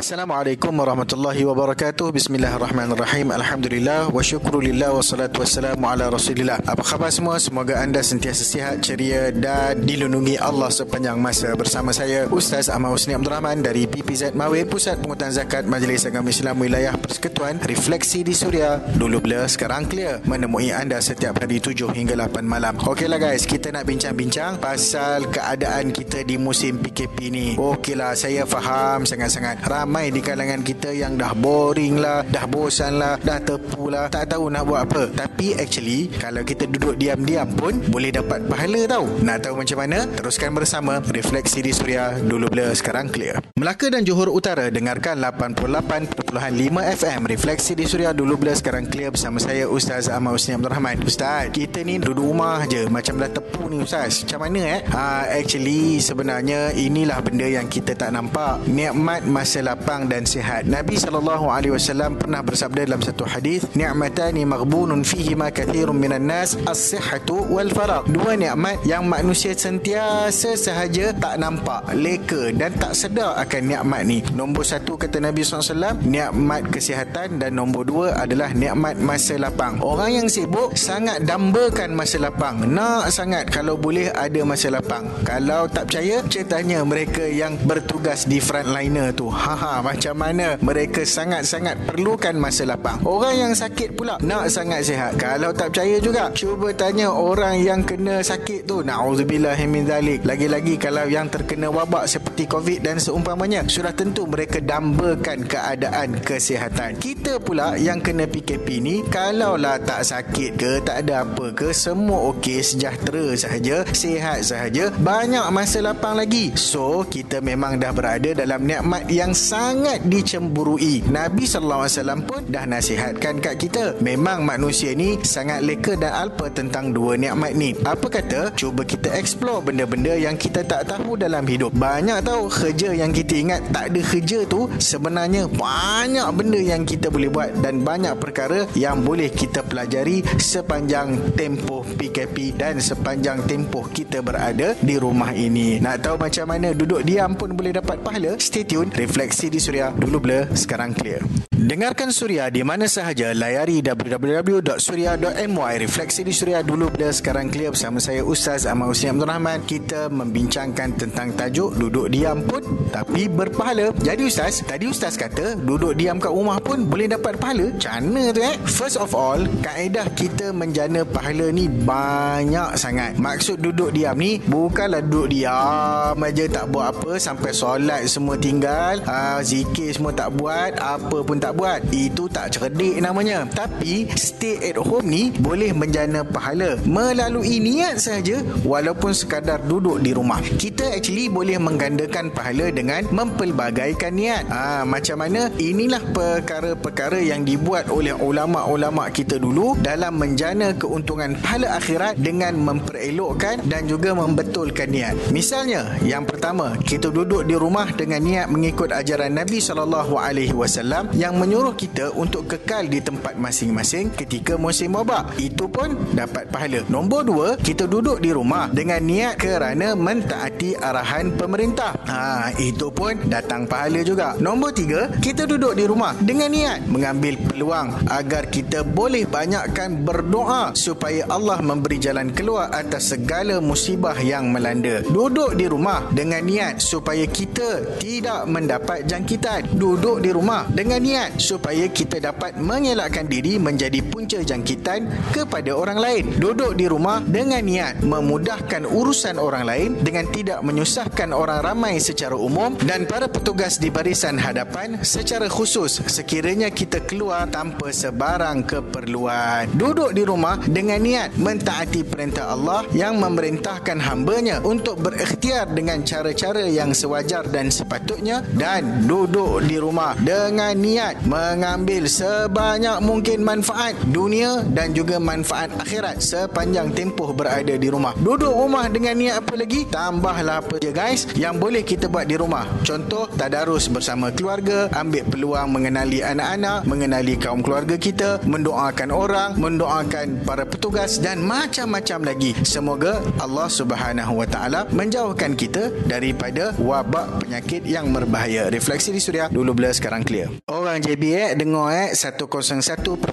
Assalamualaikum warahmatullahi wabarakatuh. Bismillahirrahmanirrahim. Alhamdulillah Wa syukurulillah Wassalatu wassalamu ala rasulillah. Apa khabar semua? Semoga anda sentiasa sihat, ceria Dan dilindungi Allah sepanjang masa. Bersama saya Ustaz Ahmad Husni Abdul Rahman Dari PPZ Mawin Pusat Pengutan Zakat Majlis Agama Islam Wilayah Persekutuan Refleksi di Suria. Dulu blur, sekarang clear. Menemui anda setiap hari 7 hingga 8 malam. Okeylah guys Kita nak bincang-bincang Pasal keadaan kita di musim PKP ni. Okeylah Saya faham sangat-sangat. Ramai ramai di kalangan kita yang dah boring lah, dah bosan lah, dah tepu lah, tak tahu nak buat apa. Tapi actually, kalau kita duduk diam-diam pun boleh dapat pahala tau. Nak tahu macam mana? Teruskan bersama Refleksi di Suria. Dulu bila sekarang clear. Melaka dan Johor Utara dengarkan 88.5 FM Refleksi di Suria. Dulu bila sekarang clear bersama saya Ustaz Ahmad Husni Abdul Rahman. Ustaz, kita ni duduk rumah je macam dah tepu ni Ustaz. Macam mana eh? Ha, actually sebenarnya inilah benda yang kita tak nampak. Nikmat masa lapang dan sihat. Nabi sallallahu alaihi wasallam pernah bersabda dalam satu hadis, "Ni'matani maghbunun fihi ma kathirun minan nas, as-sihhatu wal faragh." Dua nikmat yang manusia sentiasa sahaja tak nampak, leka dan tak sedar akan nikmat ni. Nombor satu kata Nabi SAW, nikmat kesihatan dan nombor dua adalah nikmat masa lapang. Orang yang sibuk sangat dambakan masa lapang. Nak sangat kalau boleh ada masa lapang. Kalau tak percaya, ceritanya mereka yang bertugas di frontliner tu. Ha ha macam mana mereka sangat-sangat perlukan masa lapang. Orang yang sakit pula nak sangat sihat. Kalau tak percaya juga, cuba tanya orang yang kena sakit tu. Nauzubillah min zalik. Lagi-lagi kalau yang terkena wabak seperti COVID dan seumpamanya, sudah tentu mereka dambakan keadaan kesihatan. Kita pula yang kena PKP ni, kalaulah tak sakit ke, tak ada apa ke, semua okey, sejahtera sahaja, sihat sahaja, banyak masa lapang lagi. So, kita memang dah berada dalam nikmat yang sangat sangat dicemburui. Nabi wasallam pun dah nasihatkan kat kita. Memang manusia ni sangat leka dan alpa tentang dua nikmat ni. Apa kata? Cuba kita explore benda-benda yang kita tak tahu dalam hidup. Banyak tahu kerja yang kita ingat tak ada kerja tu sebenarnya banyak benda yang kita boleh buat dan banyak perkara yang boleh kita pelajari sepanjang tempoh PKP dan sepanjang tempoh kita berada di rumah ini. Nak tahu macam mana duduk diam pun boleh dapat pahala? Stay tune. Refleksi di Suria dulu blur sekarang clear. Dengarkan Suria di mana sahaja layari www.suria.my Refleksi di Suria dulu blur sekarang clear bersama saya Ustaz Ahmad Husni Abdul Rahman. Kita membincangkan tentang tajuk duduk diam pun tapi berpahala. Jadi Ustaz, tadi Ustaz kata duduk diam kat rumah pun boleh dapat pahala. Mana tu eh? First of all, kaedah kita menjana pahala ni banyak sangat. Maksud duduk diam ni bukanlah duduk diam aja tak buat apa Sampai solat semua tinggal uh, Zikir semua tak buat Apa pun tak tak buat. Itu tak cerdik namanya. Tapi Stay at home ni Boleh menjana pahala. Melalui niat saja Walaupun sekadar duduk di rumah. Kita actually boleh menggandakan pahala Dengan mempelbagaikan niat. Ha, Macam mana? Inilah perkara-perkara yang dibuat oleh ulama'-ulama' kita dulu Dalam menjana keuntungan pahala akhirat Dengan memperelokkan Dan juga membetulkan niat. Misalnya Yang pertama Kita duduk di rumah dengan niat mengikut ajaran Nabi SAW Yang menyuruh kita untuk kekal di tempat masing-masing ketika musim wabak. Itu pun dapat pahala. Nombor dua, kita duduk di rumah dengan niat kerana mentaati arahan pemerintah. Ha, itu pun datang pahala juga. Nombor tiga, kita duduk di rumah dengan niat mengambil peluang agar kita boleh banyakkan berdoa supaya Allah memberi jalan keluar atas segala musibah yang melanda. Duduk di rumah dengan niat supaya kita tidak mendapat jangkitan. Duduk di rumah dengan niat supaya kita dapat mengelakkan diri menjadi punca jangkitan kepada orang lain. Duduk di rumah dengan niat memudahkan urusan orang lain dengan tidak menyusahkan orang ramai secara umum dan para petugas di barisan hadapan secara khusus sekiranya kita keluar tanpa sebarang keperluan. Duduk di rumah dengan niat mentaati perintah Allah yang memerintahkan hambanya untuk berikhtiar dengan cara-cara yang sewajar dan sepatutnya dan duduk di rumah dengan niat mengambil sebanyak mungkin manfaat dunia dan juga manfaat akhirat sepanjang tempoh berada di rumah. Duduk rumah dengan niat apa lagi? Tambahlah apa je guys yang boleh kita buat di rumah. Contoh tadarus bersama keluarga, ambil peluang mengenali anak-anak, mengenali kaum keluarga kita, mendoakan orang, mendoakan para petugas dan macam-macam lagi. Semoga Allah Subhanahu Wa Taala menjauhkan kita daripada wabak penyakit yang berbahaya. Refleksi di Suria dulu blur sekarang clear. Orang JB eh dengar eh 101.4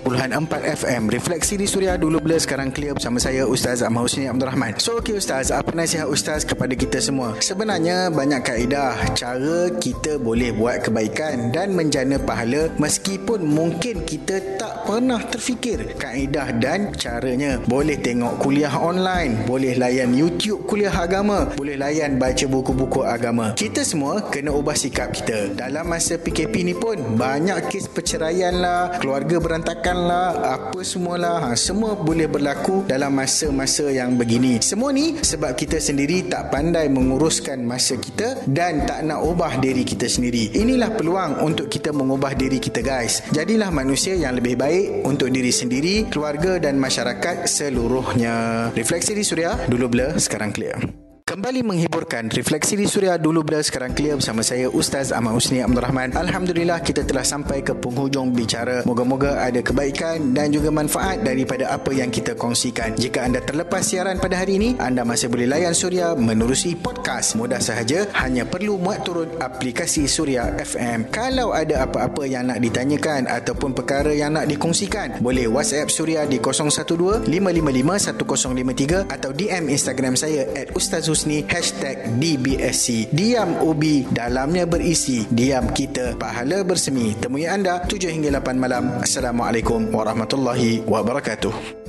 FM. Refleksi di Suria dulu blur sekarang clear bersama saya Ustaz Ahmad Husni Abdul Rahman. So okey Ustaz, apa nasihat Ustaz kepada kita semua? Sebenarnya banyak kaedah cara kita boleh buat kebaikan dan menjana pahala meskipun mungkin kita tak pernah terfikir kaedah dan caranya. Boleh tengok kuliah online, boleh layan YouTube kuliah agama, boleh layan baca buku-buku agama. Kita semua kena ubah sikap kita. Dalam masa PKP ni pun banyak kes perceraian lah, keluarga berantakan lah, apa semualah. Ha, semua boleh berlaku dalam masa-masa yang begini. Semua ni sebab kita sendiri tak pandai menguruskan masa kita dan tak nak ubah diri kita sendiri. Inilah peluang untuk kita mengubah diri kita guys. Jadilah manusia yang lebih baik untuk diri sendiri, keluarga dan masyarakat seluruhnya. Refleksi di Suria, dulu blur, sekarang clear. Kembali menghiburkan Refleksi di Suria dulu bila sekarang clear bersama saya Ustaz Ahmad Husni Abdul Rahman. Alhamdulillah kita telah sampai ke penghujung bicara. Moga-moga ada kebaikan dan juga manfaat daripada apa yang kita kongsikan. Jika anda terlepas siaran pada hari ini Anda masih boleh layan Suria menerusi podcast. Mudah sahaja hanya perlu muat turun aplikasi Suria FM Kalau ada apa-apa yang nak ditanyakan Ataupun perkara yang nak dikongsikan Boleh WhatsApp Suria di 012-555-1053 Atau DM Instagram saya at Ustaz Husni Hashtag DBSC Diam Ubi Dalamnya berisi. Diam kita Pahala bersemi. Temui anda 7 hingga 8 malam. Assalamualaikum Warahmatullahi Wabarakatuh